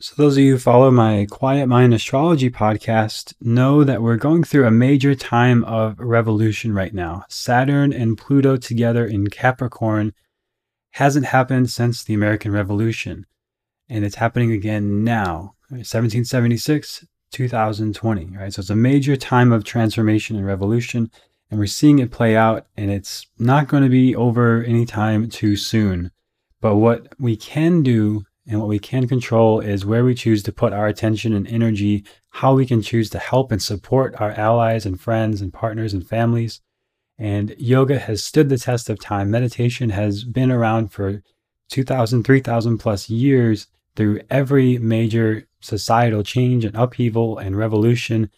So, those of you who follow my Quiet Mind Astrology podcast know that we're going through a major time of revolution right now. Saturn and Pluto together in Capricorn hasn't happened since the American Revolution, and it's happening again now, 1776, 2020, right? So, it's a major time of transformation and revolution, and we're seeing it play out, and it's not going to be over anytime too soon. But what we can do and what we can control is where we choose to put our attention and energy, how we can choose to help and support our allies and friends and partners and families. And yoga has stood the test of time. Meditation has been around for 2,000, 3,000 plus years through every major societal change and upheaval and revolution.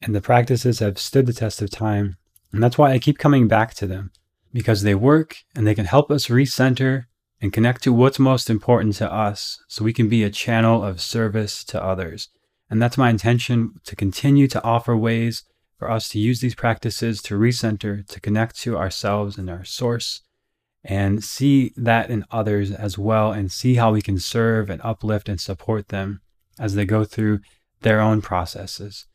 And the practices have stood the test of time. And that's why I keep coming back to them because they work and they can help us recenter and connect to what's most important to us so we can be a channel of service to others. And that's my intention to continue to offer ways for us to use these practices to recenter, to connect to ourselves and our source, and see that in others as well, and see how we can serve and uplift and support them as they go through their own processes.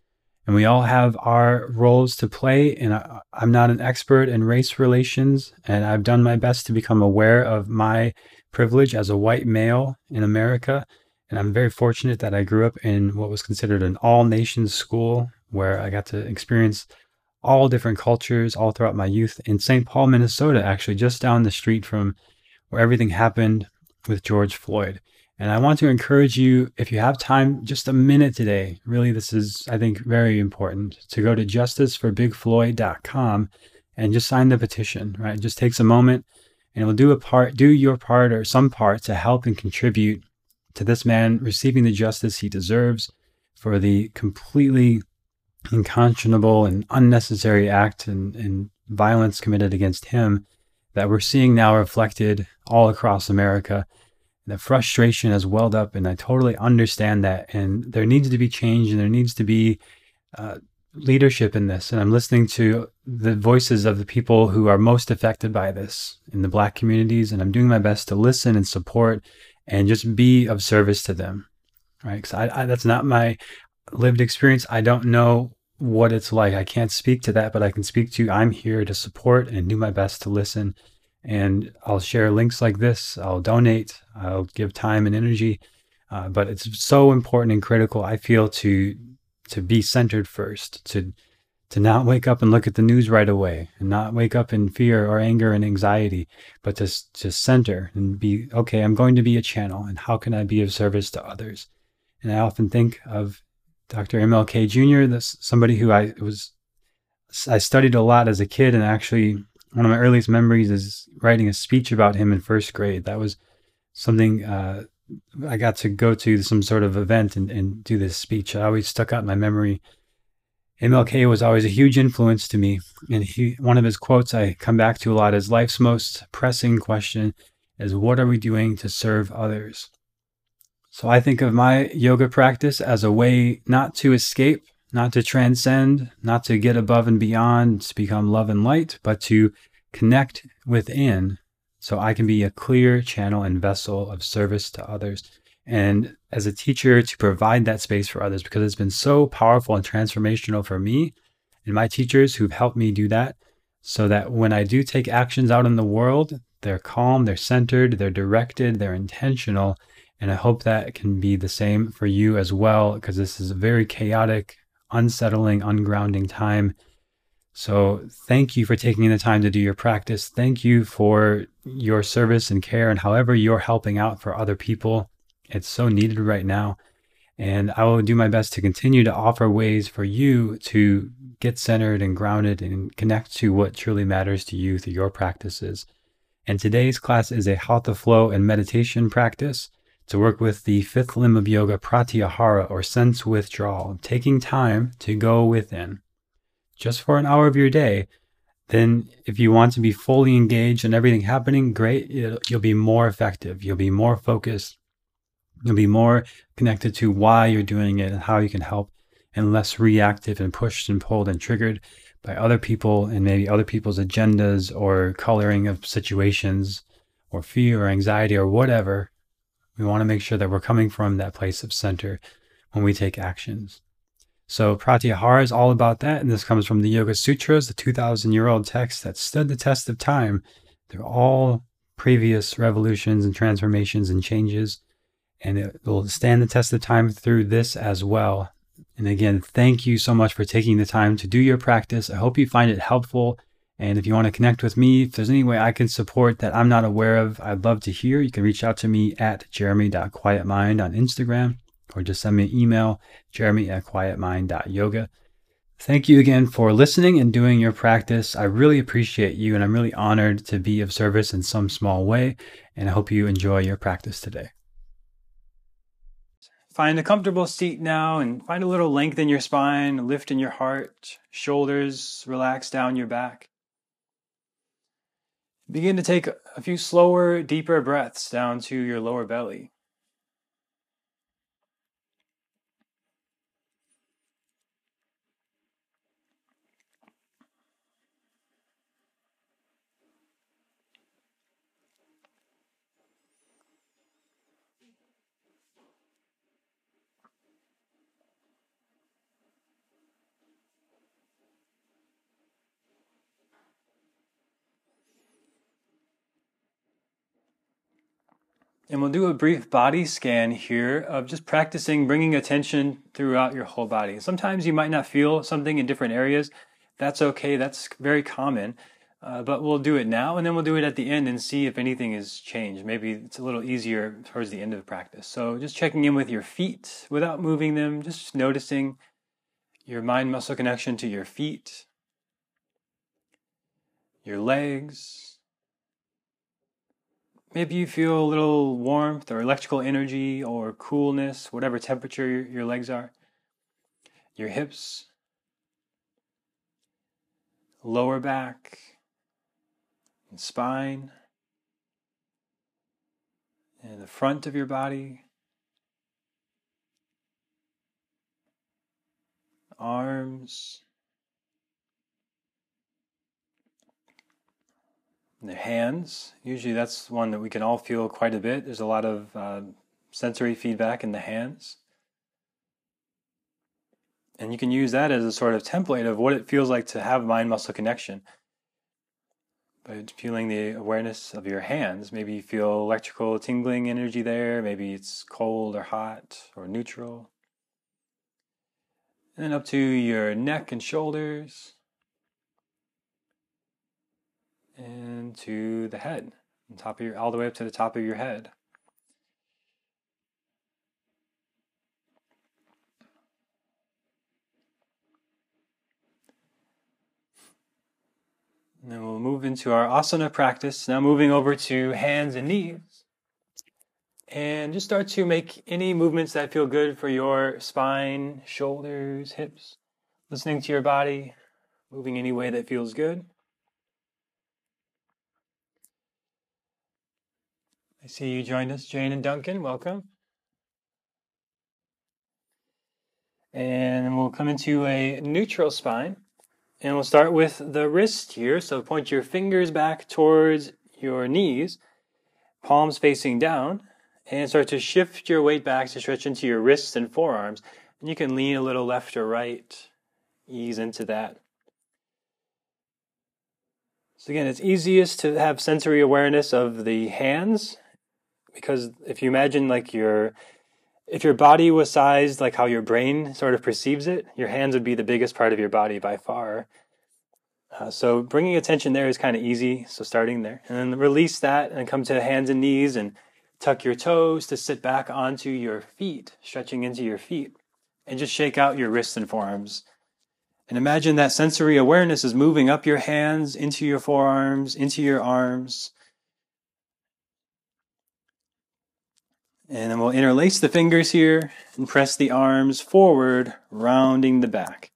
And we all have our roles to play. And I, I'm not an expert in race relations, and I've done my best to become aware of my privilege as a white male in America. And I'm very fortunate that I grew up in what was considered an all nations school where I got to experience all different cultures all throughout my youth in St. Paul, Minnesota, actually, just down the street from where everything happened with George Floyd. And I want to encourage you, if you have time, just a minute today. Really, this is, I think, very important to go to justiceforbigfloyd.com and just sign the petition, right? It just takes a moment and it will do a part, do your part or some part to help and contribute to this man receiving the justice he deserves for the completely unconscionable and unnecessary act and, and violence committed against him that we're seeing now reflected all across America the frustration has welled up, and I totally understand that. And there needs to be change, and there needs to be uh, leadership in this. And I'm listening to the voices of the people who are most affected by this in the Black communities, and I'm doing my best to listen and support and just be of service to them. Right? Because I, I, that's not my lived experience. I don't know what it's like. I can't speak to that, but I can speak to I'm here to support and do my best to listen and I'll share links like this. I'll donate. I'll give time and energy. Uh, but it's so important and critical. I feel to to be centered first. To to not wake up and look at the news right away, and not wake up in fear or anger and anxiety, but to to center and be okay. I'm going to be a channel, and how can I be of service to others? And I often think of Dr. MLK Jr. This somebody who I was I studied a lot as a kid, and actually one of my earliest memories is writing a speech about him in first grade. That was something uh, I got to go to some sort of event and, and do this speech. I always stuck out in my memory. MLK was always a huge influence to me. And he, one of his quotes I come back to a lot is life's most pressing question is what are we doing to serve others? So I think of my yoga practice as a way not to escape not to transcend, not to get above and beyond to become love and light, but to connect within so I can be a clear channel and vessel of service to others. And as a teacher, to provide that space for others because it's been so powerful and transformational for me and my teachers who've helped me do that. So that when I do take actions out in the world, they're calm, they're centered, they're directed, they're intentional. And I hope that can be the same for you as well, because this is a very chaotic, unsettling, ungrounding time. So, thank you for taking the time to do your practice. Thank you for your service and care and however you're helping out for other people. It's so needed right now. And I will do my best to continue to offer ways for you to get centered and grounded and connect to what truly matters to you through your practices. And today's class is a Hatha flow and meditation practice to work with the fifth limb of yoga, pratyahara, or sense withdrawal, taking time to go within just for an hour of your day. Then, if you want to be fully engaged in everything happening, great, you'll be more effective. You'll be more focused. You'll be more connected to why you're doing it and how you can help, and less reactive and pushed and pulled and triggered by other people and maybe other people's agendas or coloring of situations or fear or anxiety or whatever We want to make sure that we're coming from that place of center when we take actions. So Pratyahara is all about that. And this comes from the Yoga Sutras, the 2,000 year old text that stood the test of time. They're all previous revolutions and transformations and changes. And it will stand the test of time through this as well. And again, thank you so much for taking the time to do your practice. I hope you find it helpful. And if you want to connect with me, if there's any way I can support that I'm not aware of, I'd love to hear. You can reach out to me at jeremy.quietmind on Instagram or just send me an email, jeremy at quietmind.yoga. Thank you again for listening and doing your practice. I really appreciate you and I'm really honored to be of service in some small way. And I hope you enjoy your practice today. Find a comfortable seat now and find a little length in your spine, lift in your heart, shoulders relax down your back. Begin to take a few slower, deeper breaths down to your lower belly. And we'll do a brief body scan here of just practicing bringing attention throughout your whole body. Sometimes you might not feel something in different areas. That's okay, that's very common. Uh, but we'll do it now and then we'll do it at the end and see if anything has changed. Maybe it's a little easier towards the end of the practice. So just checking in with your feet without moving them, just noticing your mind muscle connection to your feet, your legs, Maybe you feel a little warmth or electrical energy or coolness, whatever temperature your, legs are. Your hips, lower back, and spine, and the front of your body, arms, the hands. Usually that's one that we can all feel quite a bit. There's a lot of uh, sensory feedback in the hands. And you can use that as a sort of template of what it feels like to have mind muscle connection. By feeling the awareness of your hands, maybe you feel electrical tingling energy there, maybe it's cold or hot or neutral. And up to your neck and shoulders and to the head, on top of your, all the way up to the top of your head. And then we'll move into our asana practice. Now moving over to hands and knees. And just start to make any movements that feel good for your spine, shoulders, hips. Listening to your body, moving any way that feels good. I see you joined us, Jane and Duncan. Welcome. And we'll come into a neutral spine. And we'll start with the wrist here. So point your fingers back towards your knees, palms facing down, and start to shift your weight back to stretch into your wrists and forearms. And you can lean a little left or right, ease into that. So again, it's easiest to have sensory awareness of the hands because if you imagine like your if your body was sized like how your brain sort of perceives it, your hands would be the biggest part of your body by far. Uh, so bringing attention there is kind of easy. So starting there, and then release that, and come to hands and knees, and tuck your toes to sit back onto your feet, stretching into your feet, and just shake out your wrists and forearms. And imagine that sensory awareness is moving up your hands, into your forearms, into your arms, And then we'll interlace the fingers here and press the arms forward, rounding the back.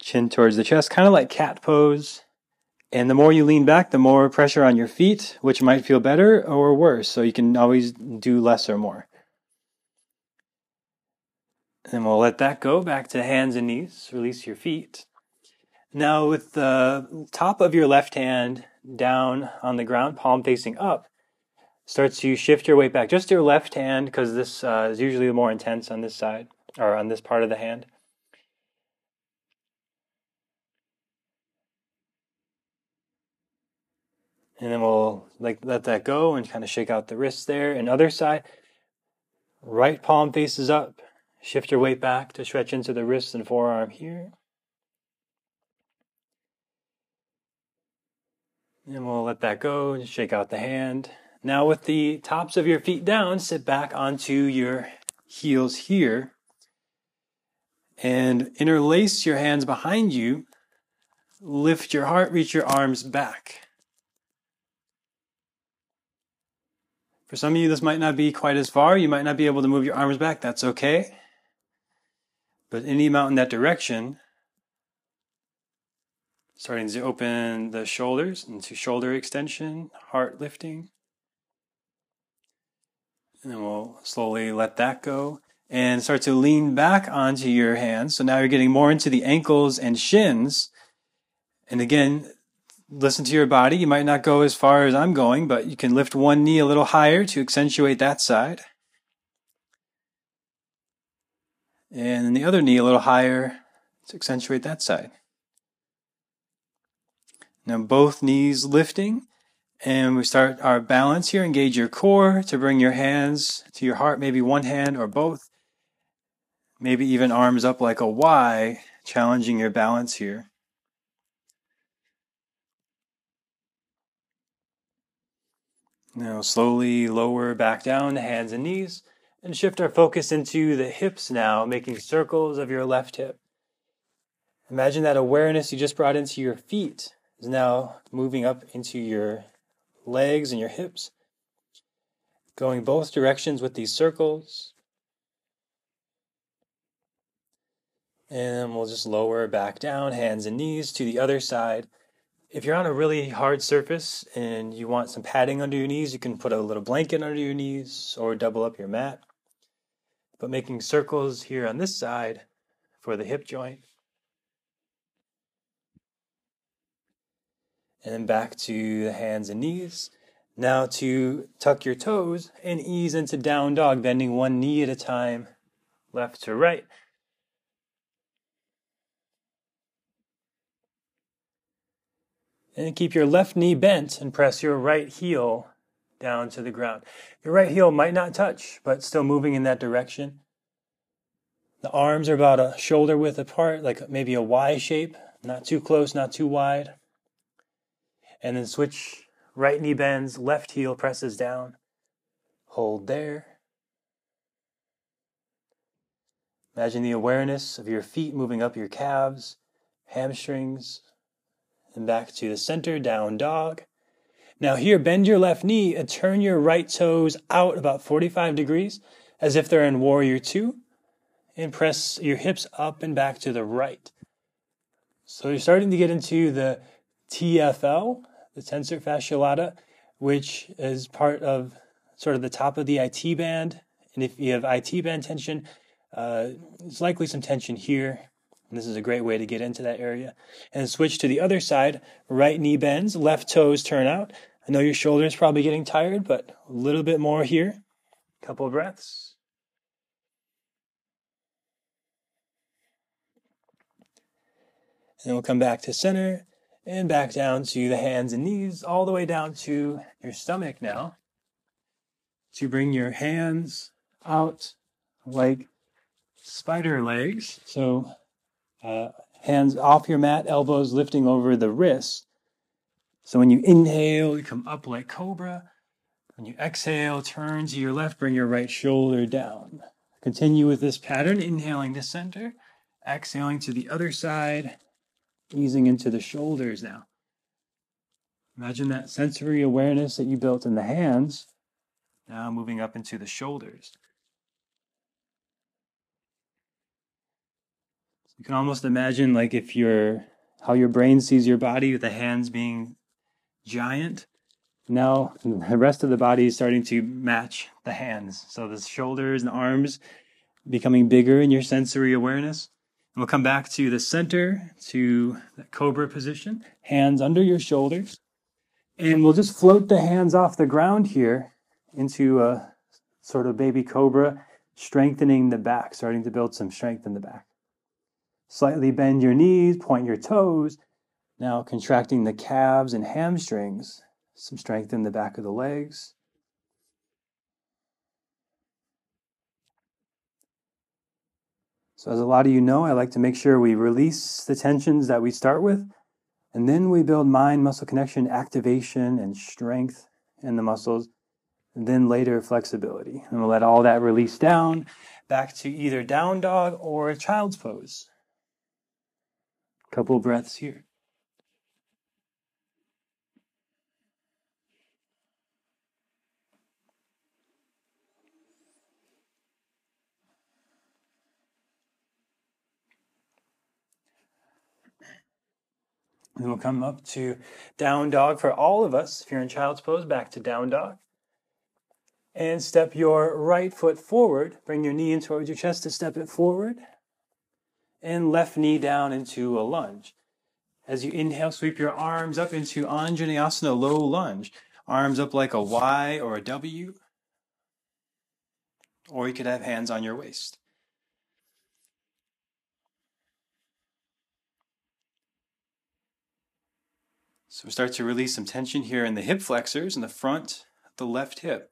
Chin towards the chest, kind of like cat pose. And the more you lean back, the more pressure on your feet, which might feel better or worse. So you can always do less or more. And we'll let that go back to hands and knees. Release your feet. Now, with the top of your left hand down on the ground, palm facing up, start to shift your weight back. Just your left hand, because this uh, is usually more intense on this side or on this part of the hand. And then we'll like let that go and kind of shake out the wrists there. And other side, right palm faces up. Shift your weight back to stretch into the wrist and forearm here. And we'll let that go, just shake out the hand. Now with the tops of your feet down, sit back onto your heels here and interlace your hands behind you. Lift your heart, reach your arms back. For some of you, this might not be quite as far. You might not be able to move your arms back. That's okay. But any amount in that direction, starting to open the shoulders into shoulder extension, heart lifting. And then we'll slowly let that go and start to lean back onto your hands. So now you're getting more into the ankles and shins. And again, listen to your body. You might not go as far as I'm going, but you can lift one knee a little higher to accentuate that side. And then the other knee a little higher to accentuate that side. Now both knees lifting and we start our balance here. Engage your core to bring your hands to your heart, maybe one hand or both. Maybe even arms up like a Y, challenging your balance here. Now slowly lower back down hands and knees and shift our focus into the hips now, making circles of your left hip. Imagine that awareness you just brought into your feet is now moving up into your legs and your hips, going both directions with these circles. And we'll just lower back down, hands and knees to the other side. If you're on a really hard surface and you want some padding under your knees, you can put a little blanket under your knees or double up your mat. But making circles here on this side for the hip joint. And then back to the hands and knees. Now to tuck your toes and ease into down dog, bending one knee at a time, left to right. And keep your left knee bent and press your right heel down to the ground. Your right heel might not touch, but still moving in that direction. The arms are about a shoulder width apart, like maybe a Y shape, not too close, not too wide and then switch right knee bends, left heel presses down. Hold there. Imagine the awareness of your feet moving up your calves, hamstrings, and back to the center, down dog. Now, here, bend your left knee and turn your right toes out about 45 degrees as if they're in Warrior Two, and press your hips up and back to the right. So, you're starting to get into the TFL, the tensor fasciae lata, which is part of sort of the top of the IT band. And if you have IT band tension, uh, there's likely some tension here. And this is a great way to get into that area. And switch to the other side. Right knee bends, left toes turn out. I know your shoulder is probably getting tired, but a little bit more here. Couple breaths. And then we'll come back to center and back down to the hands and knees, all the way down to your stomach now. To bring your hands out like spider legs. So, uh, hands off your mat, elbows lifting over the wrist. So, when you inhale, you come up like cobra. When you exhale, turn to your left, bring your right shoulder down. Continue with this pattern, inhaling to center, exhaling to the other side, easing into the shoulders now. Imagine that sensory awareness that you built in the hands, now moving up into the shoulders. You can almost imagine like if you're how your brain sees your body with the hands being giant. Now the rest of the body is starting to match the hands. So the shoulders and arms becoming bigger in your sensory awareness. And we'll come back to the center, to that cobra position, hands under your shoulders. And we'll just float the hands off the ground here into a sort of baby cobra, strengthening the back, starting to build some strength in the back. Slightly bend your knees, point your toes. Now contracting the calves and hamstrings, some strength in the back of the legs. So, as a lot of you know, I like to make sure we release the tensions that we start with, and then we build mind muscle connection, activation, and strength in the muscles, and then later flexibility. And we'll let all that release down back to either down dog or child's pose. Couple breaths here. And we'll come up to down dog for all of us. If you're in child's pose, back to down dog. And step your right foot forward. Bring your knee in towards your chest to step it forward. And left knee down into a lunge. As you inhale, sweep your arms up into Anjaneyasana, low lunge. Arms up like a Y or a W. Or you could have hands on your waist. So we start to release some tension here in the hip flexors in the front, the left hip.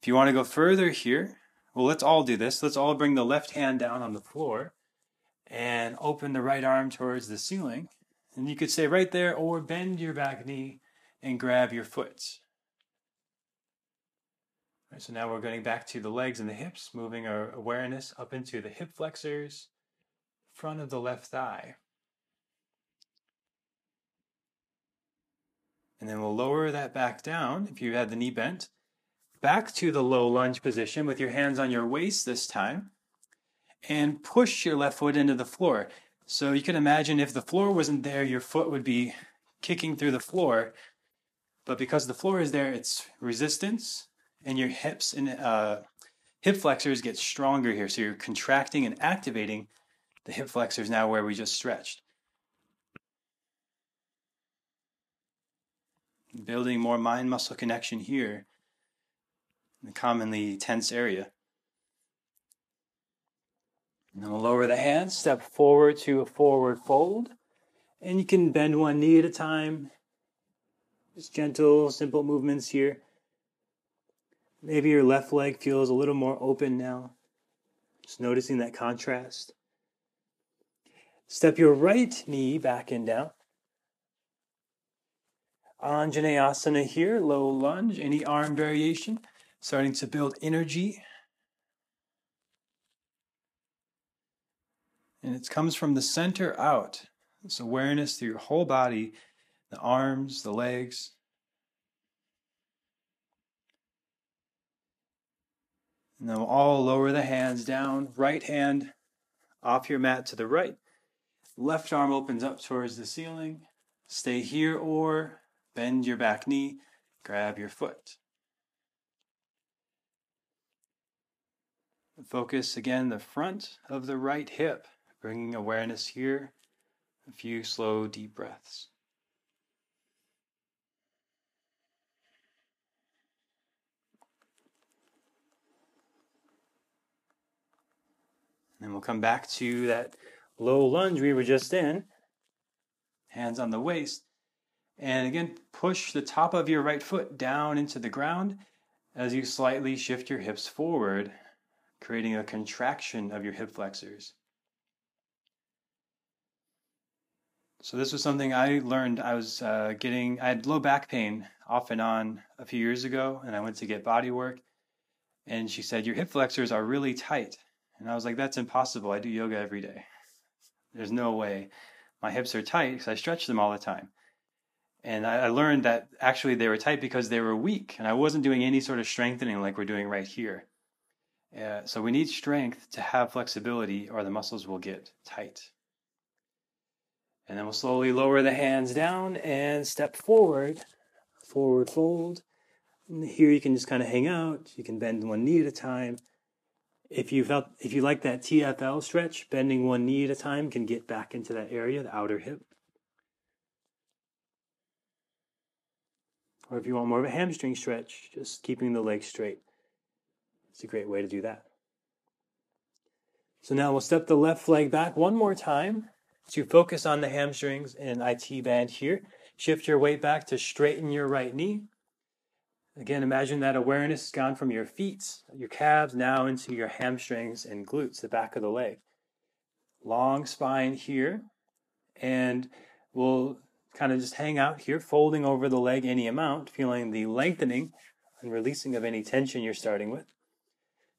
If you want to go further here, well, let's all do this. Let's all bring the left hand down on the floor and open the right arm towards the ceiling. And you could stay right there or bend your back knee and grab your foot. Right, so now we're getting back to the legs and the hips, moving our awareness up into the hip flexors, front of the left thigh. And then we'll lower that back down if you had the knee bent. Back to the low lunge position with your hands on your waist this time. And push your left foot into the floor. So you can imagine if the floor wasn't there, your foot would be kicking through the floor. But because the floor is there, it's resistance, and your hips and uh, hip flexors get stronger here. So you're contracting and activating the hip flexors now where we just stretched. Building more mind muscle connection here in the commonly tense area. And we'll lower the hands, step forward to a forward fold. And you can bend one knee at a time. Just gentle, simple movements here. Maybe your left leg feels a little more open now. Just noticing that contrast. Step your right knee back and down. Anjaneyasana here, low lunge, any arm variation, starting to build energy. And it comes from the center out. This awareness through your whole body, the arms, the legs. And then we'll all lower the hands down. Right hand off your mat to the right. Left arm opens up towards the ceiling. Stay here or Bend your back knee, grab your foot. Focus again the front of the right hip, bringing awareness here. A few slow, deep breaths. And we'll come back to that low lunge we were just in. Hands on the waist. And again, push the top of your right foot down into the ground as you slightly shift your hips forward, creating a contraction of your hip flexors. So this was something I learned. I was uh, getting, I had low back pain off and on a few years ago, and I went to get body work. And she said, Your hip flexors are really tight. And I was like, That's impossible. I do yoga every day. There's no way. My hips are tight because I stretch them all the time. And I, learned that actually they were tight because they were weak, and I wasn't doing any sort of strengthening like we're doing right here. Uh, so we need strength to have flexibility, or the muscles will get tight. And then we'll slowly lower the hands down and step forward, forward fold. And here you can just kind of hang out. You can bend one knee at a time. If you felt, if you like that TFL stretch, bending one knee at a time can get back into that area, the outer hip. Or if you want more of a hamstring stretch, just keeping the legs straight. It's a great way to do that. So now we'll step the left leg back one more time to focus on the hamstrings and IT band here. Shift your weight back to straighten your right knee. Again, imagine that awareness has gone from your feet, your calves, now into your hamstrings and glutes, the back of the leg. Long spine here. And we'll kind of just hang out here, folding over the leg any amount, feeling the lengthening and releasing of any tension you're starting with.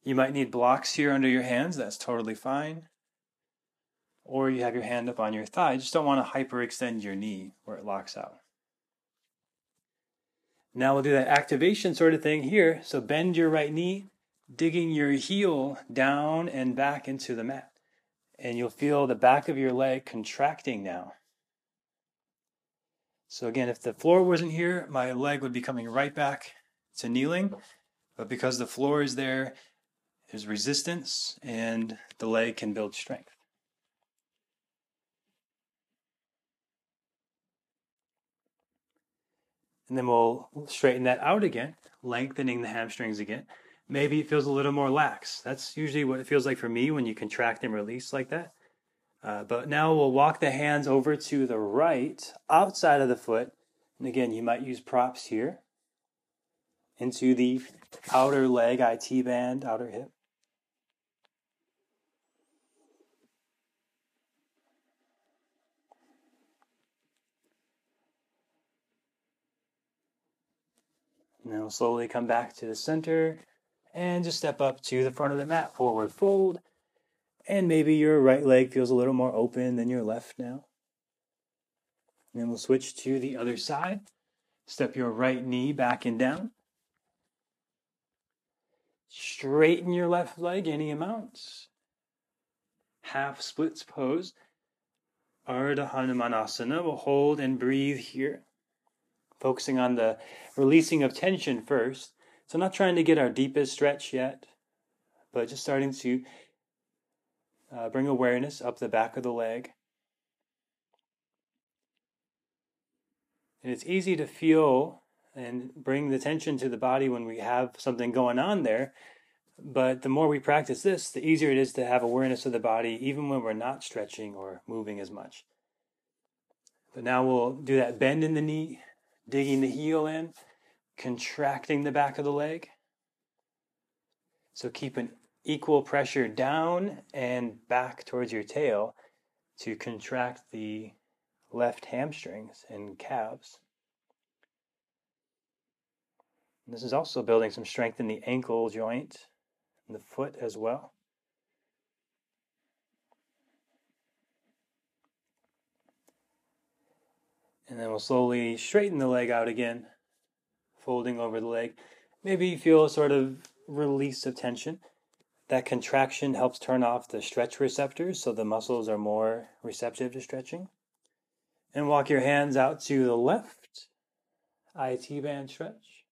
You might need blocks here under your hands. That's totally fine. Or you have your hand up on your thigh. Just don't want to hyperextend your knee where it locks out. Now we'll do that activation sort of thing here. So bend your right knee, digging your heel down and back into the mat. And you'll feel the back of your leg contracting now. So again, if the floor wasn't here, my leg would be coming right back to kneeling. But because the floor is there, there's resistance and the leg can build strength. And then we'll straighten that out again, lengthening the hamstrings again. Maybe it feels a little more lax. That's usually what it feels like for me when you contract and release like that. Uh, but now we'll walk the hands over to the right, outside of the foot. And again, you might use props here into the outer leg, IT band, outer hip. And then we'll slowly come back to the center and just step up to the front of the mat, forward fold. And maybe your right leg feels a little more open than your left now. And then we'll switch to the other side. Step your right knee back and down. Straighten your left leg any amount. Half splits pose. Ardha Hanumanasana. We'll hold and breathe here focusing on the releasing of tension first. So, not trying to get our deepest stretch yet, but just starting to uh, bring awareness up the back of the leg. And it's easy to feel and bring the tension to the body when we have something going on there. But the more we practice this, the easier it is to have awareness of the body, even when we're not stretching or moving as much. But now we'll do that bend in the knee, digging the heel in, contracting the back of the leg. So keep an equal pressure down and back towards your tail to contract the left hamstrings and calves. And this is also building some strength in the ankle joint and the foot as well. And then we'll slowly straighten the leg out again, folding over the leg. Maybe you feel a sort of release of tension. That contraction helps turn off the stretch receptors so the muscles are more receptive to stretching. And walk your hands out to the left, IT band stretch.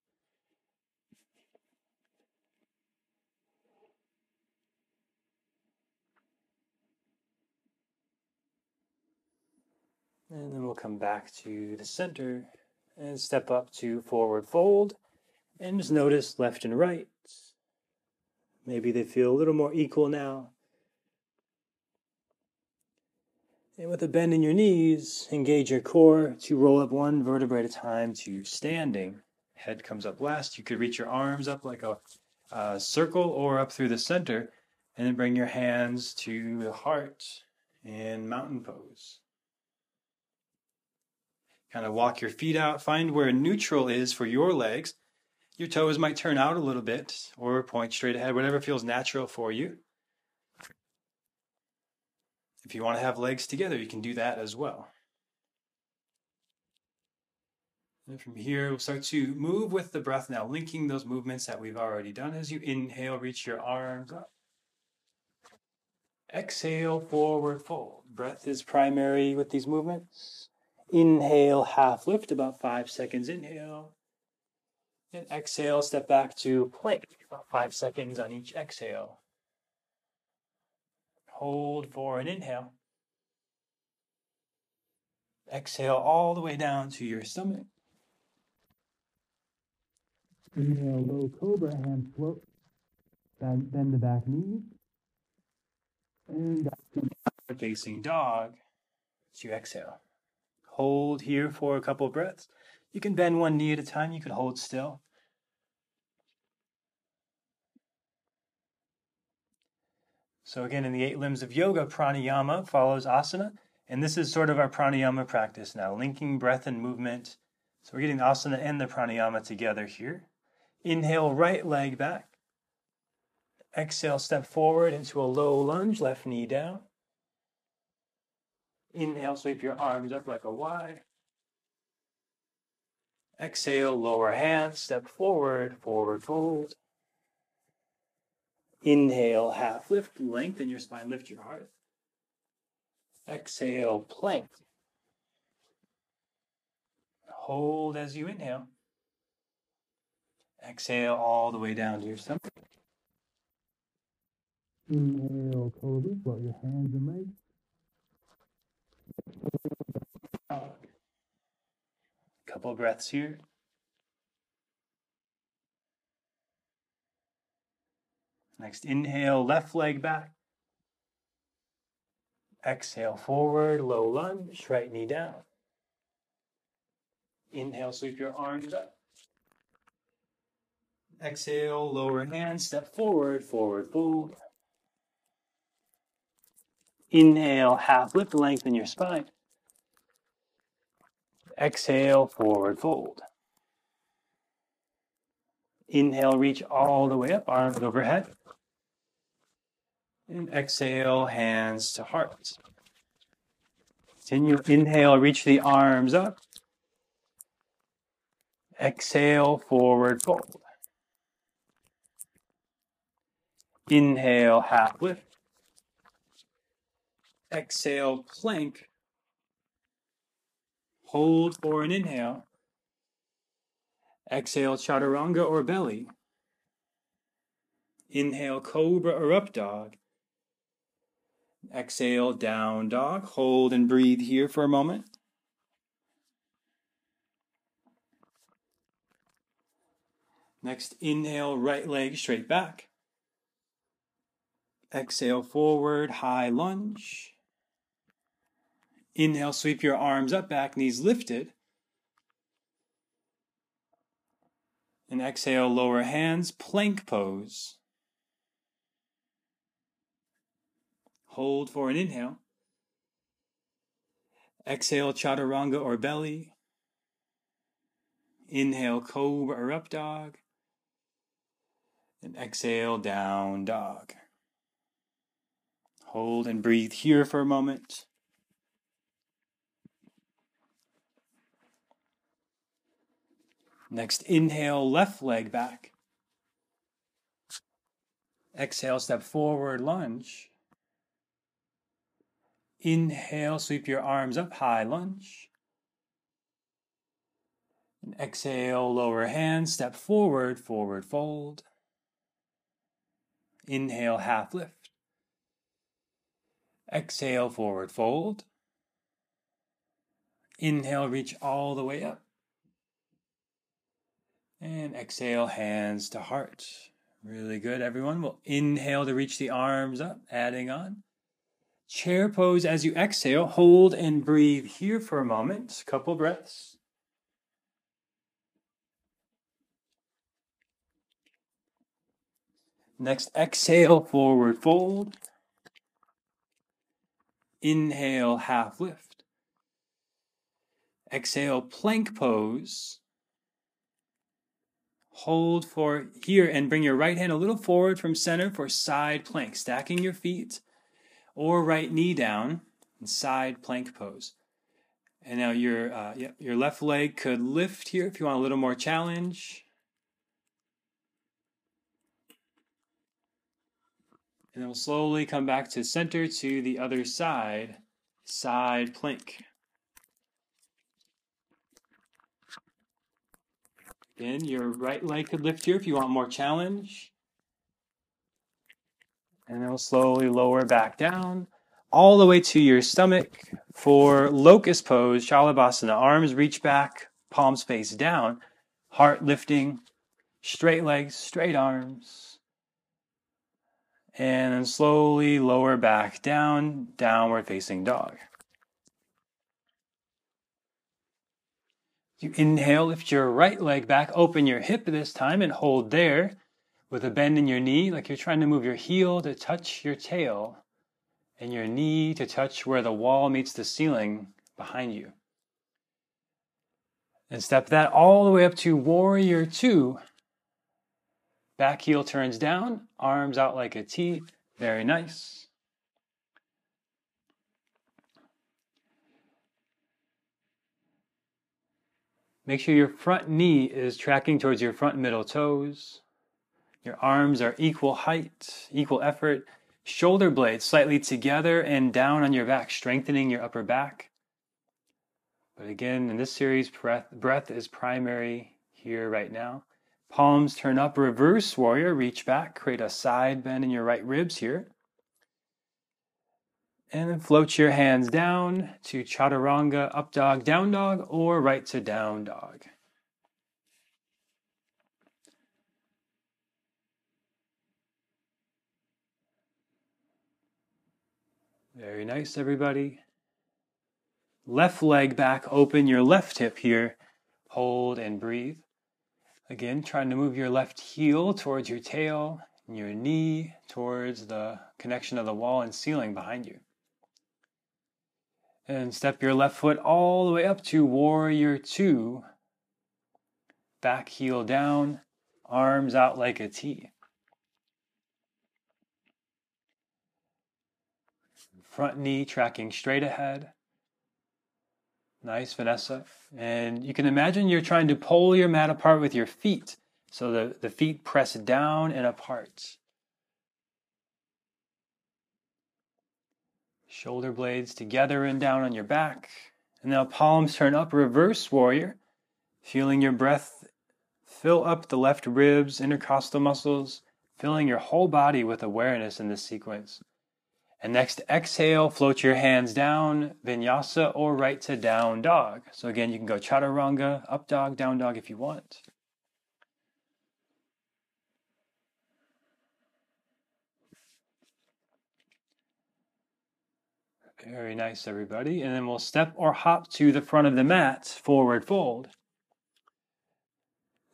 And then we'll come back to the center and step up to forward fold. And just notice left and right. Maybe they feel a little more equal now. And with a bend in your knees, engage your core to roll up one vertebrae at a time to standing. Head comes up last. You could reach your arms up like a, a circle or up through the center, and then bring your hands to the heart in mountain pose. Kind of walk your feet out, find where neutral is for your legs. Your toes might turn out a little bit or point straight ahead, whatever feels natural for you. If you want to have legs together, you can do that as well. And from here, we'll start to move with the breath now, linking those movements that we've already done. As you inhale, reach your arms up. Exhale, forward fold. Breath is primary with these movements. Inhale, half lift, about five seconds. Inhale. And exhale, step back to plank, about five seconds on each exhale. Hold for an inhale. Exhale all the way down to your stomach. Inhale, low cobra, hands float. Bend, bend the back knees. And facing dog as you exhale. Hold here for a couple of breaths. You can bend one knee at a time. You can hold still. So again, in the eight limbs of yoga, pranayama follows asana. And this is sort of our pranayama practice now, linking breath and movement. So we're getting asana and the pranayama together here. Inhale, right leg back. Exhale, step forward into a low lunge, left knee down. Inhale, sweep your arms up like a Y. Exhale, lower hands, step forward, forward fold. Inhale, half lift, lengthen your spine, lift your heart. Exhale, plank. Hold as you inhale. Exhale all the way down to your stomach. Inhale, cobra, float your hands and legs. Couple breaths here. Next, inhale, left leg back. Exhale, forward, low lunge, right knee down. Inhale, sweep your arms up. Exhale, lower hand, step forward, forward fold. Inhale, half lift, lengthen your spine. Exhale, forward fold. Inhale, reach all the way up, arms overhead. And exhale, hands to heart. Continue. Inhale, reach the arms up. Exhale, forward fold. Inhale, half lift. Exhale, plank. Hold for an inhale. Exhale, chaturanga or belly. Inhale, cobra or up dog. Exhale, down dog. Hold and breathe here for a moment. Next, inhale, right leg straight back. Exhale, forward, high lunge. Inhale, sweep your arms up, back knees lifted. And exhale, lower hands, plank pose. Hold for an inhale. Exhale, chaturanga or belly. Inhale, cobra or up dog. And exhale, down dog. Hold and breathe here for a moment. Next, inhale, left leg back. Exhale, step forward, lunge. Inhale, sweep your arms up, high lunge. And exhale, lower hand, step forward, forward fold. Inhale, half lift. Exhale, forward fold. Inhale, reach all the way up. And exhale, hands to heart. Really good, everyone. We'll inhale to reach the arms up, adding on. Chair pose as you exhale. Hold and breathe here for a moment. Couple breaths. Next, exhale, forward fold. Inhale, half lift. Exhale, plank pose. Hold for here and bring your right hand a little forward from center for side plank, stacking your feet or right knee down in side plank pose. And now your uh, your left leg could lift here if you want a little more challenge. And then we'll slowly come back to center to the other side, side plank. Again, your right leg could lift here if you want more challenge. And then we'll slowly lower back down all the way to your stomach for locust pose, Shalabhasana. Arms reach back, palms face down, heart lifting, Straight legs, straight arms. And then slowly lower back down, downward facing dog. You inhale, lift your right leg back, open your hip this time, and hold there with a bend in your knee, like you're trying to move your heel to touch your tail and your knee to touch where the wall meets the ceiling behind you. And step that all the way up to warrior two. Back heel turns down, arms out like a T. Very nice. Make sure your front knee is tracking towards your front middle toes. Your arms are equal height, equal effort. Shoulder blades slightly together and down on your back, strengthening your upper back. But again, in this series, breath, breath is primary here right now. Palms turn up, reverse warrior, reach back, create a side bend in your right ribs here. And then float your hands down to chaturanga, up dog, down dog, or right to down dog. Very nice, everybody. Left leg back, open your left hip here. Hold and breathe. Again, trying to move your left heel towards your tail and your knee towards the connection of the wall and ceiling behind you. And step your left foot all the way up to warrior two. Back heel down, arms out like a T. Front knee tracking straight ahead. Nice, Vanessa. And you can imagine you're trying to pull your mat apart with your feet. So the, the feet press down and apart. Shoulder blades together and down on your back. And now palms turn up, reverse warrior. Feeling your breath fill up the left ribs, intercostal muscles, filling your whole body with awareness in this sequence. And next, exhale, float your hands down, vinyasa or right to down dog. So again, you can go chaturanga, up dog, down dog if you want. Very nice, everybody. And then we'll step or hop to the front of the mat, forward fold.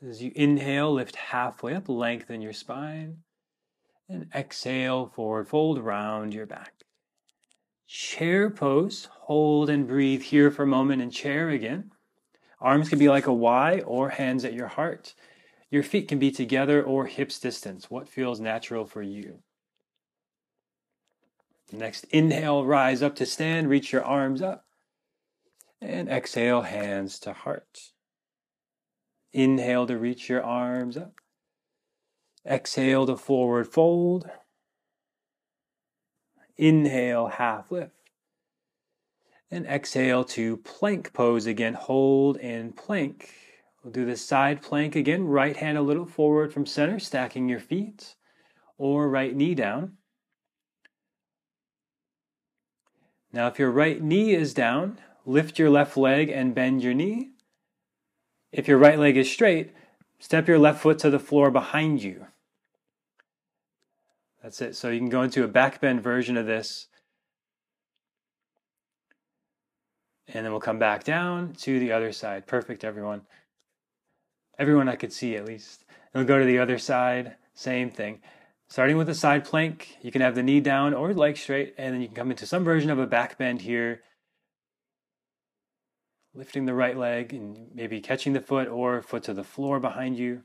As you inhale, lift halfway up, lengthen your spine. And exhale, forward fold around your back. Chair pose. Hold and breathe here for a moment in chair again. Arms can be like a Y or hands at your heart. Your feet can be together or hips distance. What feels natural for you? Next, inhale, rise up to stand, reach your arms up. And exhale, hands to heart. Inhale to reach your arms up. Exhale to forward fold. Inhale, half lift. And exhale to plank pose again. Hold and plank. We'll do the side plank again. Right hand a little forward from center, stacking your feet, or right knee down. Now, if your right knee is down, lift your left leg and bend your knee. If your right leg is straight, Step your left foot to the floor behind you. That's it. So you can go into a back bend version of this. And then we'll come back down to the other side. Perfect, everyone. Everyone I could see at least. And we'll go to the other side. Same thing. Starting with a side plank, you can have the knee down or leg straight, and then you can come into some version of a back bend here lifting the right leg and maybe catching the foot or foot to the floor behind you.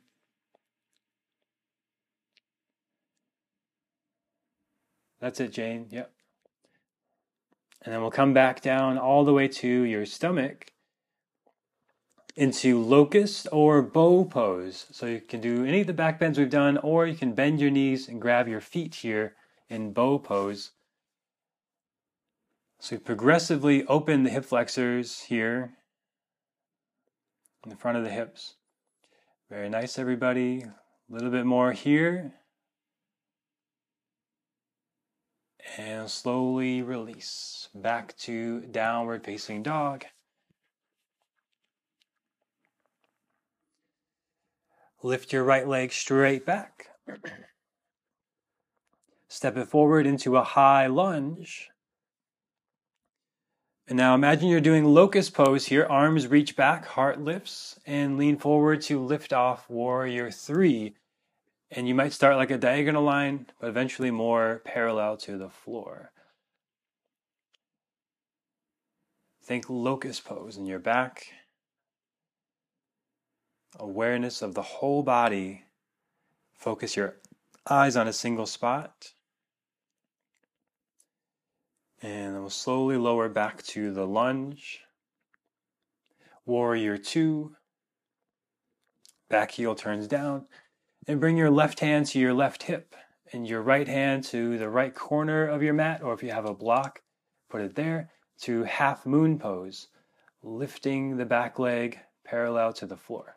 That's it, Jane. Yep. And then we'll come back down all the way to your stomach into locust or bow pose. So you can do any of the back bends we've done, or you can bend your knees and grab your feet here in bow pose. So you progressively open the hip flexors here in the front of the hips. Very nice, everybody. A little bit more here. And slowly release back to downward facing dog. Lift your right leg straight back. Step it forward into a high lunge. And now imagine you're doing locust pose here. Arms reach back, heart lifts, and lean forward to lift off warrior three. And you might start like a diagonal line, but eventually more parallel to the floor. Think locust pose in your back. Awareness of the whole body. Focus your eyes on a single spot. And then we'll slowly lower back to the lunge. Warrior two. Back heel turns down. And bring your left hand to your left hip and your right hand to the right corner of your mat, or if you have a block, put it there, to half moon pose, lifting the back leg parallel to the floor.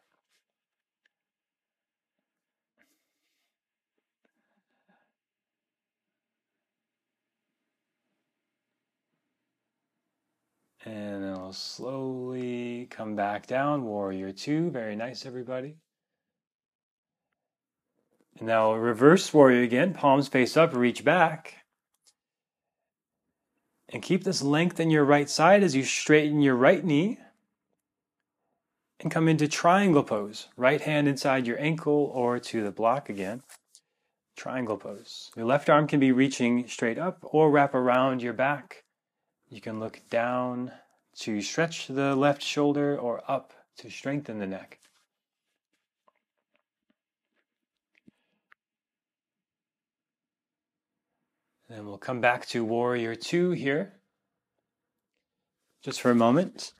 And I'll slowly come back down, warrior two. Very nice, everybody. And now reverse warrior again, palms face up, reach back. And keep this length in your right side as you straighten your right knee. And come into triangle pose. Right hand inside your ankle or to the block again. Triangle pose. Your left arm can be reaching straight up or wrap around your back you can look down to stretch the left shoulder or up to strengthen the neck. Then we'll come back to warrior two here, just for a moment.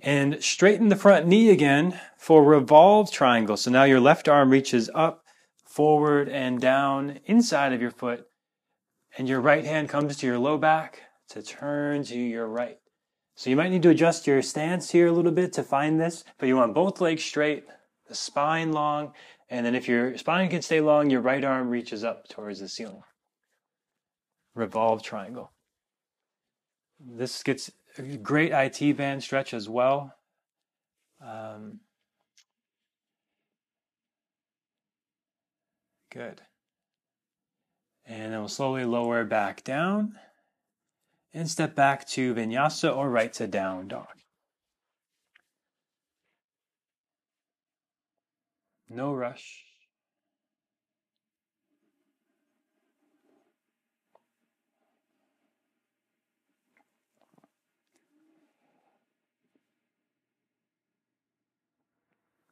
And straighten the front knee again for revolved triangle. So now your left arm reaches up, forward, and down inside of your foot. And your right hand comes to your low back, to turn to your right. So you might need to adjust your stance here a little bit to find this, but you want both legs straight, the spine long, and then if your spine can stay long, your right arm reaches up towards the ceiling. Revolve triangle. This gets a great IT band stretch as well. Um, good. And then we'll slowly lower back down and step back to vinyasa or right to down dog. No rush.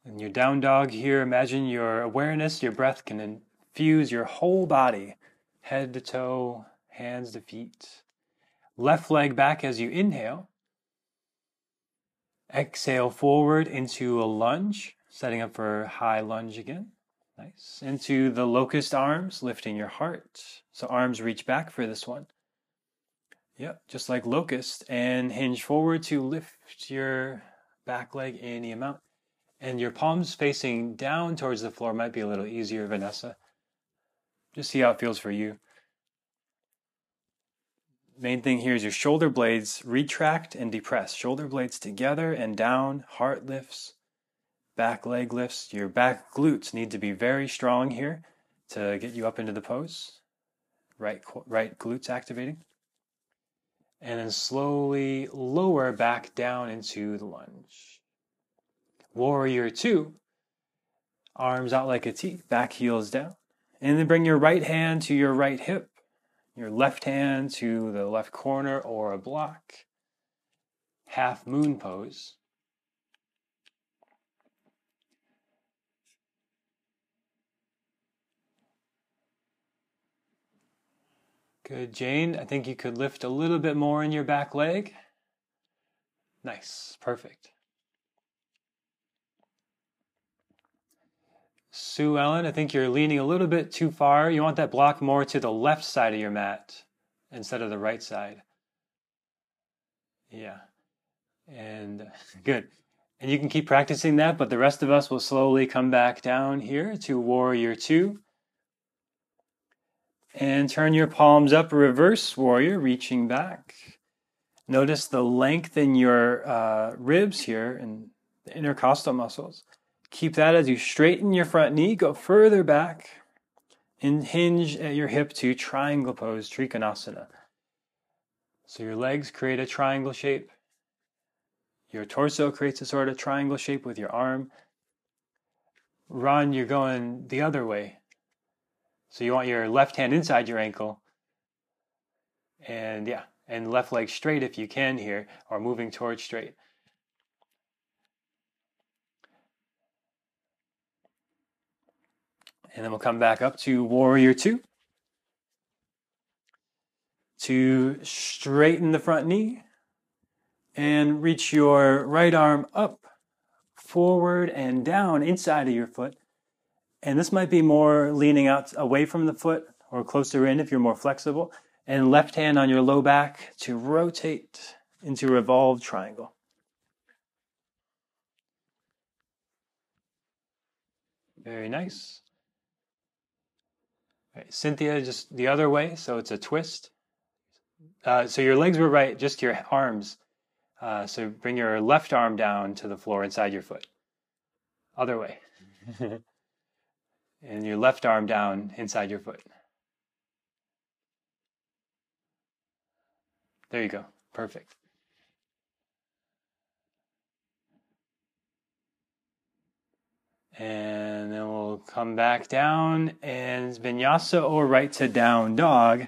In your down dog here, imagine your awareness, your breath can infuse your whole body, head to toe, hands to feet. Left leg back as you inhale. Exhale forward into a lunge, setting up for high lunge again. Nice. Into the locust arms, lifting your heart. So arms reach back for this one. Yep, just like locust. And hinge forward to lift your back leg any amount. And your palms facing down towards the floor might be a little easier, Vanessa. Just see how it feels for you main thing here is your shoulder blades retract and depress. Shoulder blades together and down, heart lifts, back leg lifts. Your back glutes need to be very strong here to get you up into the pose. Right, right glutes activating. And then slowly lower back down into the lunge. Warrior two, arms out like a T, back heels down. And then bring your right hand to your right hip your left hand to the left corner or a block. Half moon pose. Good, Jane. I think you could lift a little bit more in your back leg. Nice, perfect. Sue Ellen, I think you're leaning a little bit too far. You want that block more to the left side of your mat instead of the right side. Yeah. And good. And you can keep practicing that, but the rest of us will slowly come back down here to warrior two. And turn your palms up, reverse warrior, reaching back. Notice the length in your uh, ribs here and the intercostal muscles Keep that as you straighten your front knee, go further back, and hinge at your hip to triangle pose, Trikonasana. So your legs create a triangle shape. Your torso creates a sort of triangle shape with your arm. Ron, you're going the other way. So you want your left hand inside your ankle. And yeah, and left leg straight if you can here, or moving towards straight. And then we'll come back up to warrior two. To straighten the front knee and reach your right arm up, forward, and down inside of your foot. And this might be more leaning out away from the foot or closer in if you're more flexible. And left hand on your low back to rotate into revolved triangle. Very nice. Right, Cynthia, just the other way, so it's a twist. Uh, so your legs were right, just your arms. Uh, so bring your left arm down to the floor inside your foot. Other way. and your left arm down inside your foot. There you go. Perfect. And then we'll come back down and vinyasa or right to down dog.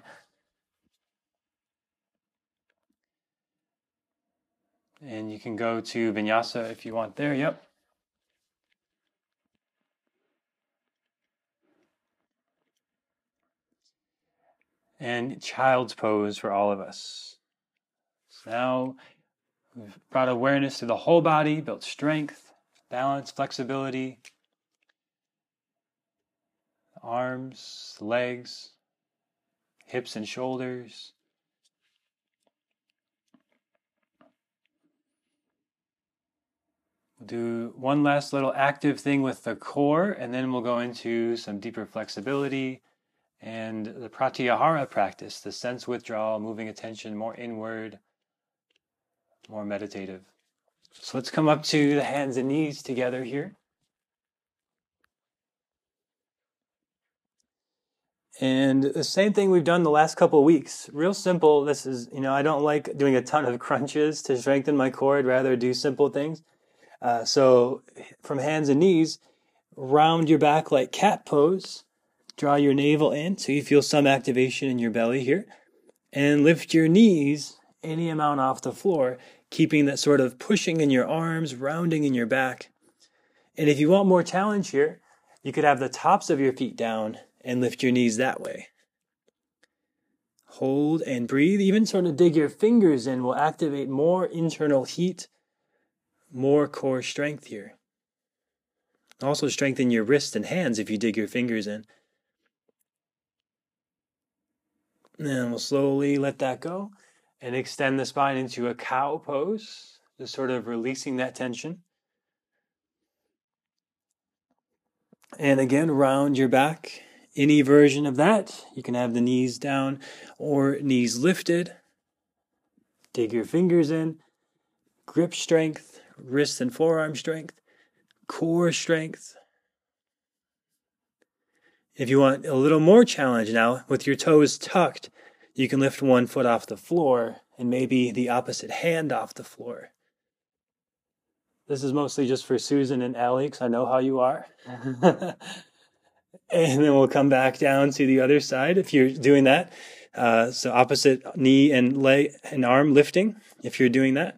And you can go to vinyasa if you want there. Yep. And child's pose for all of us. So now we've brought awareness to the whole body, built strength, balance, flexibility, arms, legs, hips and shoulders. We'll do one last little active thing with the core, and then we'll go into some deeper flexibility and the pratyahara practice, the sense withdrawal, moving attention more inward, more meditative. So let's come up to the hands and knees together here. And the same thing we've done the last couple of weeks. Real simple. This is, you know, I don't like doing a ton of crunches to strengthen my core. I'd rather do simple things. Uh, so from hands and knees, round your back like cat pose. Draw your navel in so you feel some activation in your belly here. And lift your knees any amount off the floor, keeping that sort of pushing in your arms, rounding in your back. And if you want more challenge here, you could have the tops of your feet down and lift your knees that way. Hold and breathe. Even sort of dig your fingers in will activate more internal heat, more core strength here. Also, strengthen your wrists and hands if you dig your fingers in. And we'll slowly let that go and extend the spine into a cow pose, just sort of releasing that tension. And again, round your back any version of that. You can have the knees down or knees lifted. Dig your fingers in. Grip strength, wrist and forearm strength, core strength. If you want a little more challenge now, with your toes tucked, you can lift one foot off the floor and maybe the opposite hand off the floor. This is mostly just for Susan and Alex. I know how you are. and then we'll come back down to the other side if you're doing that. Uh, so opposite knee and leg and arm lifting if you're doing that.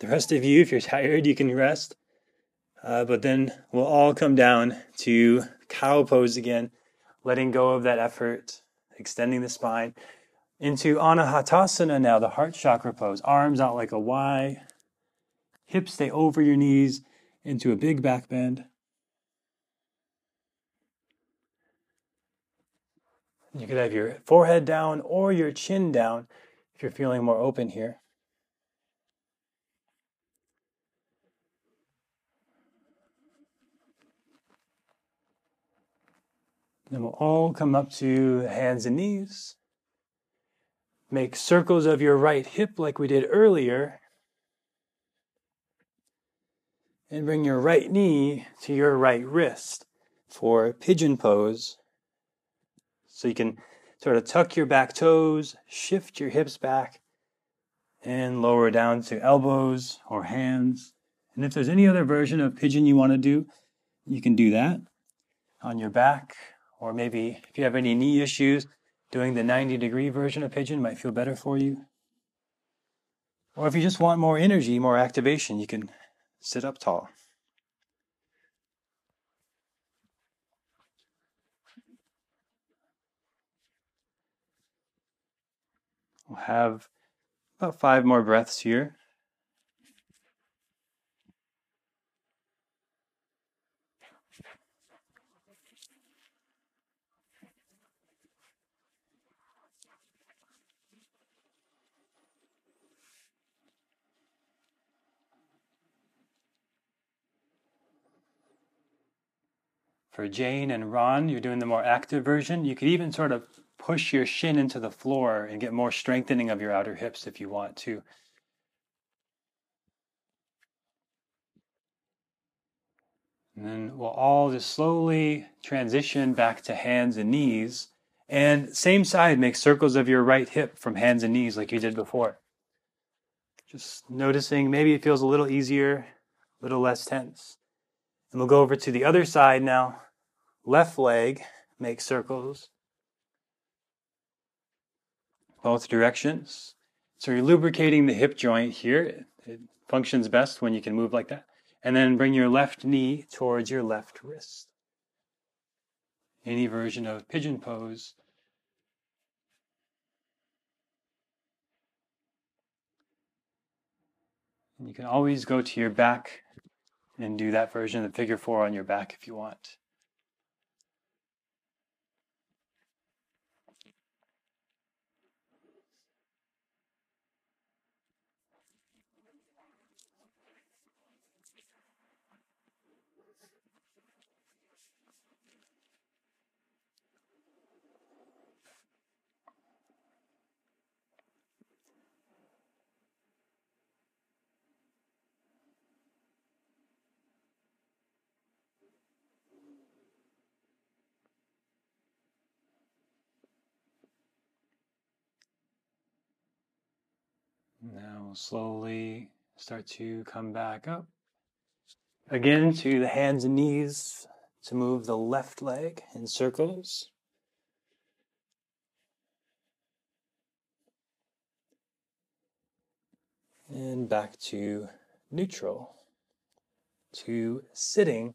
The rest of you, if you're tired, you can rest. Uh, but then we'll all come down to cow pose again, letting go of that effort, extending the spine into Anahatasana now, the heart chakra pose. Arms out like a Y, hips stay over your knees into a big back bend. You could have your forehead down or your chin down if you're feeling more open here. Then we'll all come up to hands and knees. Make circles of your right hip like we did earlier And bring your right knee to your right wrist for pigeon pose. So you can sort of tuck your back toes, shift your hips back, and lower down to elbows or hands. And if there's any other version of pigeon you want to do, you can do that on your back, or maybe if you have any knee issues, doing the 90 degree version of pigeon might feel better for you. Or if you just want more energy, more activation, you can sit up tall. We'll have about five more breaths here. For Jane and Ron, you're doing the more active version. You could even sort of push your shin into the floor and get more strengthening of your outer hips if you want to. And then we'll all just slowly transition back to hands and knees. And same side, make circles of your right hip from hands and knees like you did before. Just noticing maybe it feels a little easier, a little less tense. And we'll go over to the other side now. Left leg, make circles. Both directions. So you're lubricating the hip joint here. It functions best when you can move like that. And then bring your left knee towards your left wrist. Any version of pigeon pose. And you can always go to your back and do that version of figure four on your back if you want. Now slowly start to come back up. Again to the hands and knees to move the left leg in circles. And back to neutral, to sitting.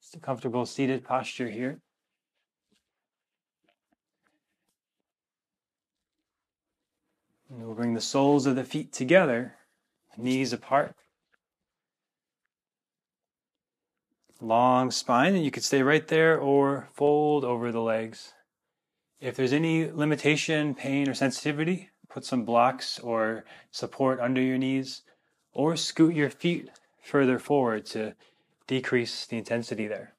Just a comfortable seated posture here. And we'll bring the soles of the feet together, knees apart. Long spine, and you could stay right there or fold over the legs. If there's any limitation, pain, or sensitivity, put some blocks or support under your knees, or scoot your feet further forward to decrease the intensity there.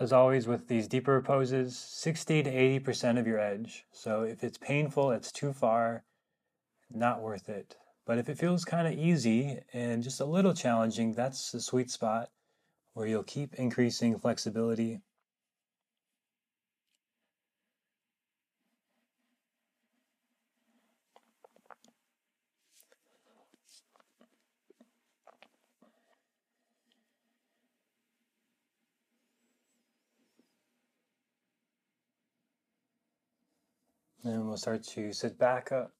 As always with these deeper poses, 60 to 80% of your edge. So if it's painful, it's too far, not worth it. But if it feels kind of easy and just a little challenging, that's the sweet spot where you'll keep increasing flexibility. And we'll start to sit back up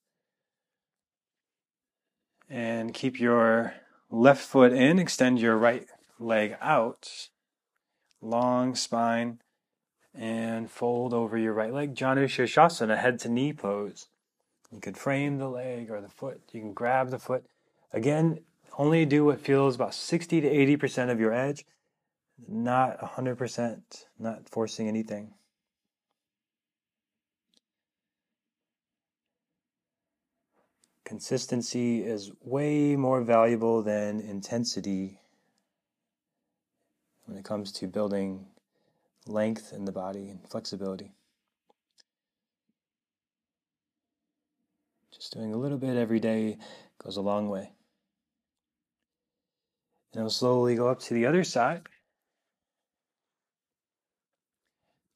and keep your left foot in, extend your right leg out, long spine, and fold over your right leg. Janu Shirshasana, head to knee pose. You could frame the leg or the foot. You can grab the foot. Again, only do what feels about 60 to 80% of your edge, not 100%, not forcing anything. Consistency is way more valuable than intensity when it comes to building length in the body and flexibility. Just doing a little bit every day goes a long way. And I'll slowly go up to the other side.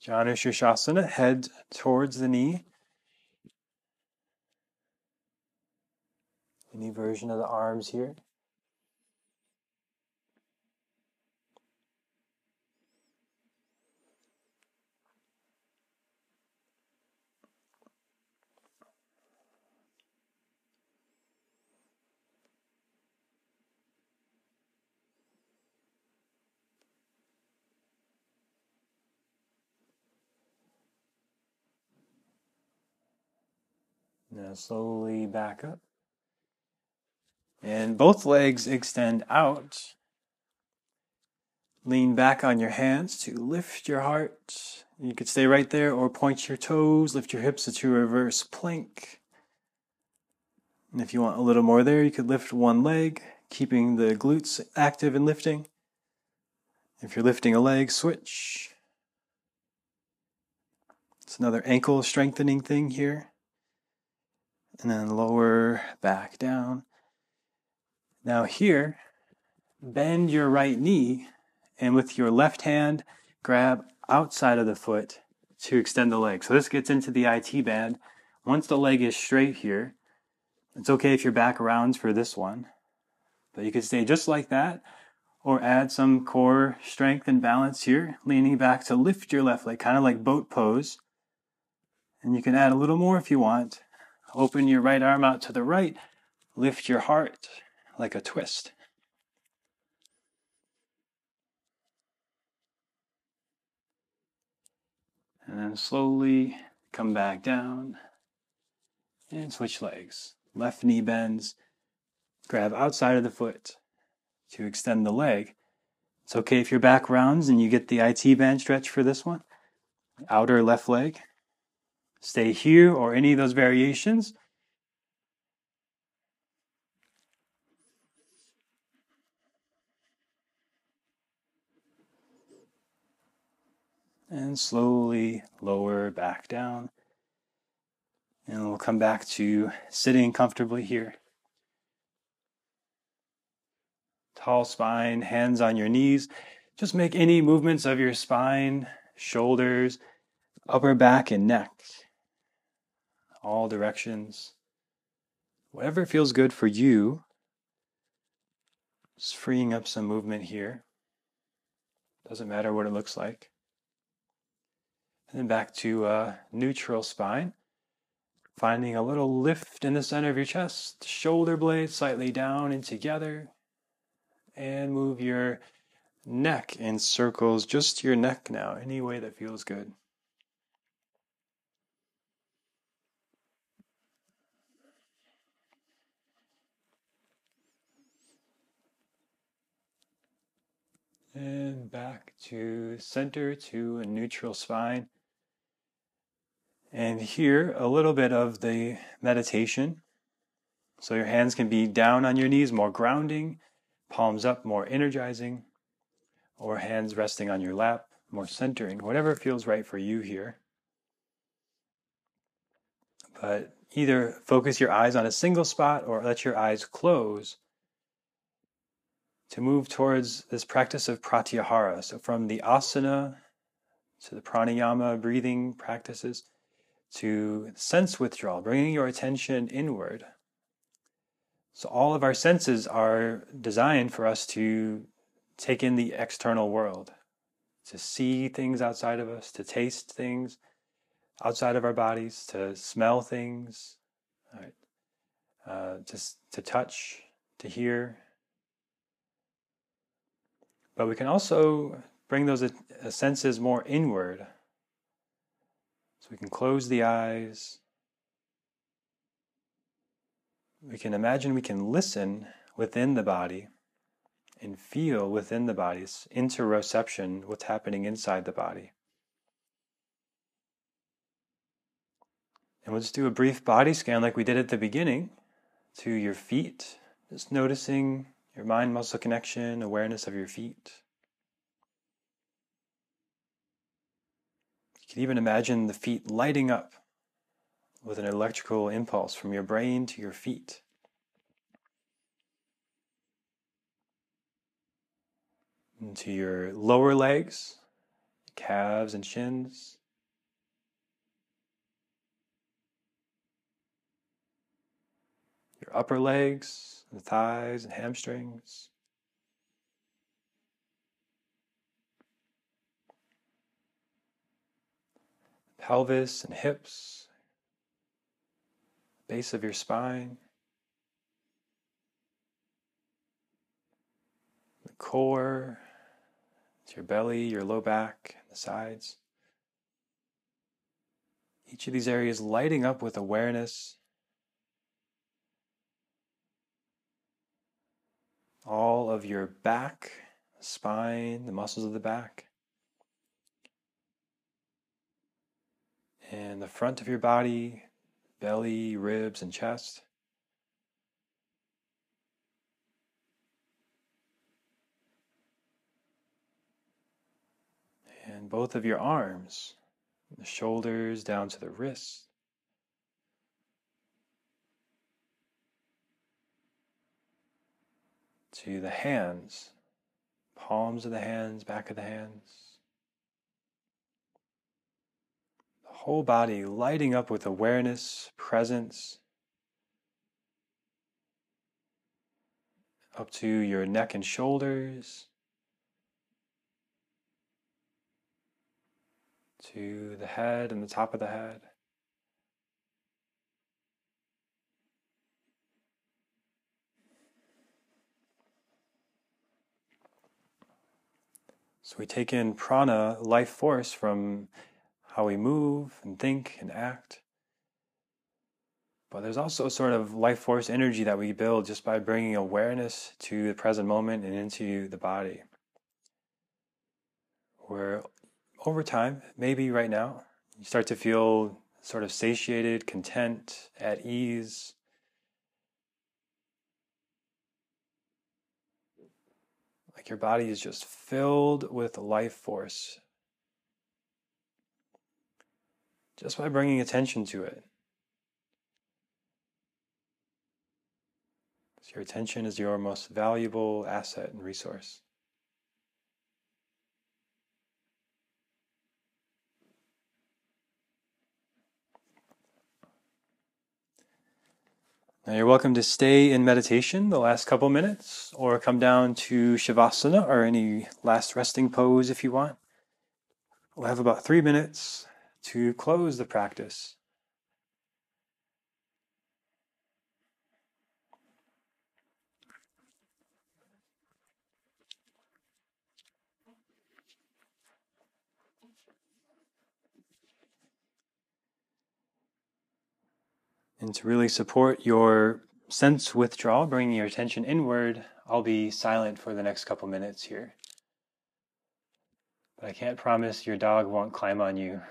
Janu Shirshasana, head towards the knee. Any version of the arms here. Now slowly back up. And both legs extend out. Lean back on your hands to lift your heart. You could stay right there or point your toes, lift your hips into reverse plank. And if you want a little more there, you could lift one leg, keeping the glutes active and lifting. If you're lifting a leg, switch. It's another ankle strengthening thing here and then lower back down. Now, here, bend your right knee and with your left hand, grab outside of the foot to extend the leg. So, this gets into the IT band. Once the leg is straight here, it's okay if your back rounds for this one, but you can stay just like that or add some core strength and balance here, leaning back to lift your left leg, kind of like boat pose. And you can add a little more if you want. Open your right arm out to the right. Lift your heart like a twist. And then slowly come back down and switch legs. Left knee bends. Grab outside of the foot to extend the leg. It's okay if your back rounds and you get the IT band stretch for this one. Outer left leg. Stay here or any of those variations. And slowly lower back down. And we'll come back to sitting comfortably here. Tall spine, hands on your knees. Just make any movements of your spine, shoulders, upper back, and neck all directions. Whatever feels good for you. Just freeing up some movement here. Doesn't matter what it looks like. And then back to uh, neutral spine. Finding a little lift in the center of your chest, shoulder blades slightly down and together. And move your neck in circles, just your neck now, any way that feels good. And back to center to a neutral spine. And here, a little bit of the meditation. So your hands can be down on your knees, more grounding, palms up, more energizing, or hands resting on your lap, more centering, whatever feels right for you here. But either focus your eyes on a single spot or let your eyes close to move towards this practice of pratyahara. So from the asana to the pranayama breathing practices to sense withdrawal, bringing your attention inward. So all of our senses are designed for us to take in the external world, to see things outside of us, to taste things outside of our bodies, to smell things, right? uh, just to touch, to hear, but we can also bring those uh, senses more inward. So we can close the eyes. We can imagine we can listen within the body and feel within the body's interoception what's happening inside the body. And we'll just do a brief body scan like we did at the beginning to your feet, just noticing your mind muscle connection, awareness of your feet. Can even imagine the feet lighting up with an electrical impulse from your brain to your feet. Into your lower legs, calves and shins. Your upper legs, and thighs and hamstrings. Pelvis and hips, base of your spine, the core, to your belly, your low back, and the sides. Each of these areas lighting up with awareness. All of your back, spine, the muscles of the back. And the front of your body, belly, ribs, and chest. And both of your arms, the shoulders down to the wrists. To the hands, palms of the hands, back of the hands. Whole body lighting up with awareness, presence, up to your neck and shoulders, to the head and the top of the head. So we take in prana, life force, from how we move and think and act. But there's also a sort of life force energy that we build just by bringing awareness to the present moment and into the body. Where over time, maybe right now, you start to feel sort of satiated, content, at ease. Like your body is just filled with life force just by bringing attention to it. So your attention is your most valuable asset and resource. Now you're welcome to stay in meditation the last couple minutes or come down to Shavasana or any last resting pose if you want. We'll have about three minutes to close the practice. And to really support your sense withdrawal, bringing your attention inward, I'll be silent for the next couple minutes here. But I can't promise your dog won't climb on you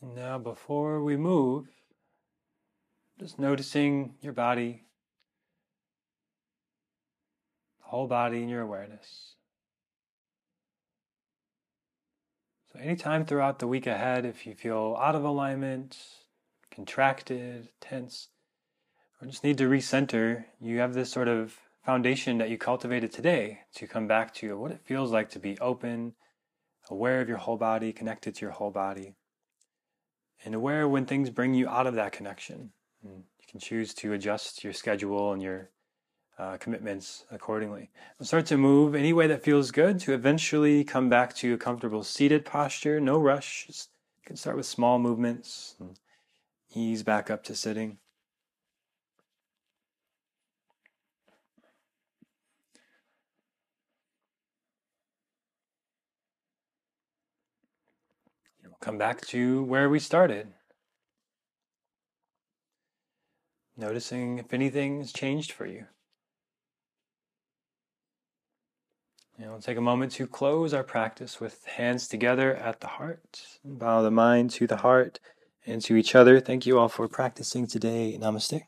now, before we move, just noticing your body, the whole body in your awareness. So, anytime throughout the week ahead, if you feel out of alignment, contracted, tense, or just need to recenter, you have this sort of foundation that you cultivated today to come back to what it feels like to be open, aware of your whole body, connected to your whole body, and aware when things bring you out of that connection. And you can choose to adjust your schedule and your uh, commitments accordingly. And start to move any way that feels good to eventually come back to a comfortable seated posture. No rush. Just, you can start with small movements ease back up to sitting. Come back to where we started. Noticing if anything has changed for you. And we'll take a moment to close our practice with hands together at the heart. Bow the mind to the heart and to each other. Thank you all for practicing today. Namaste.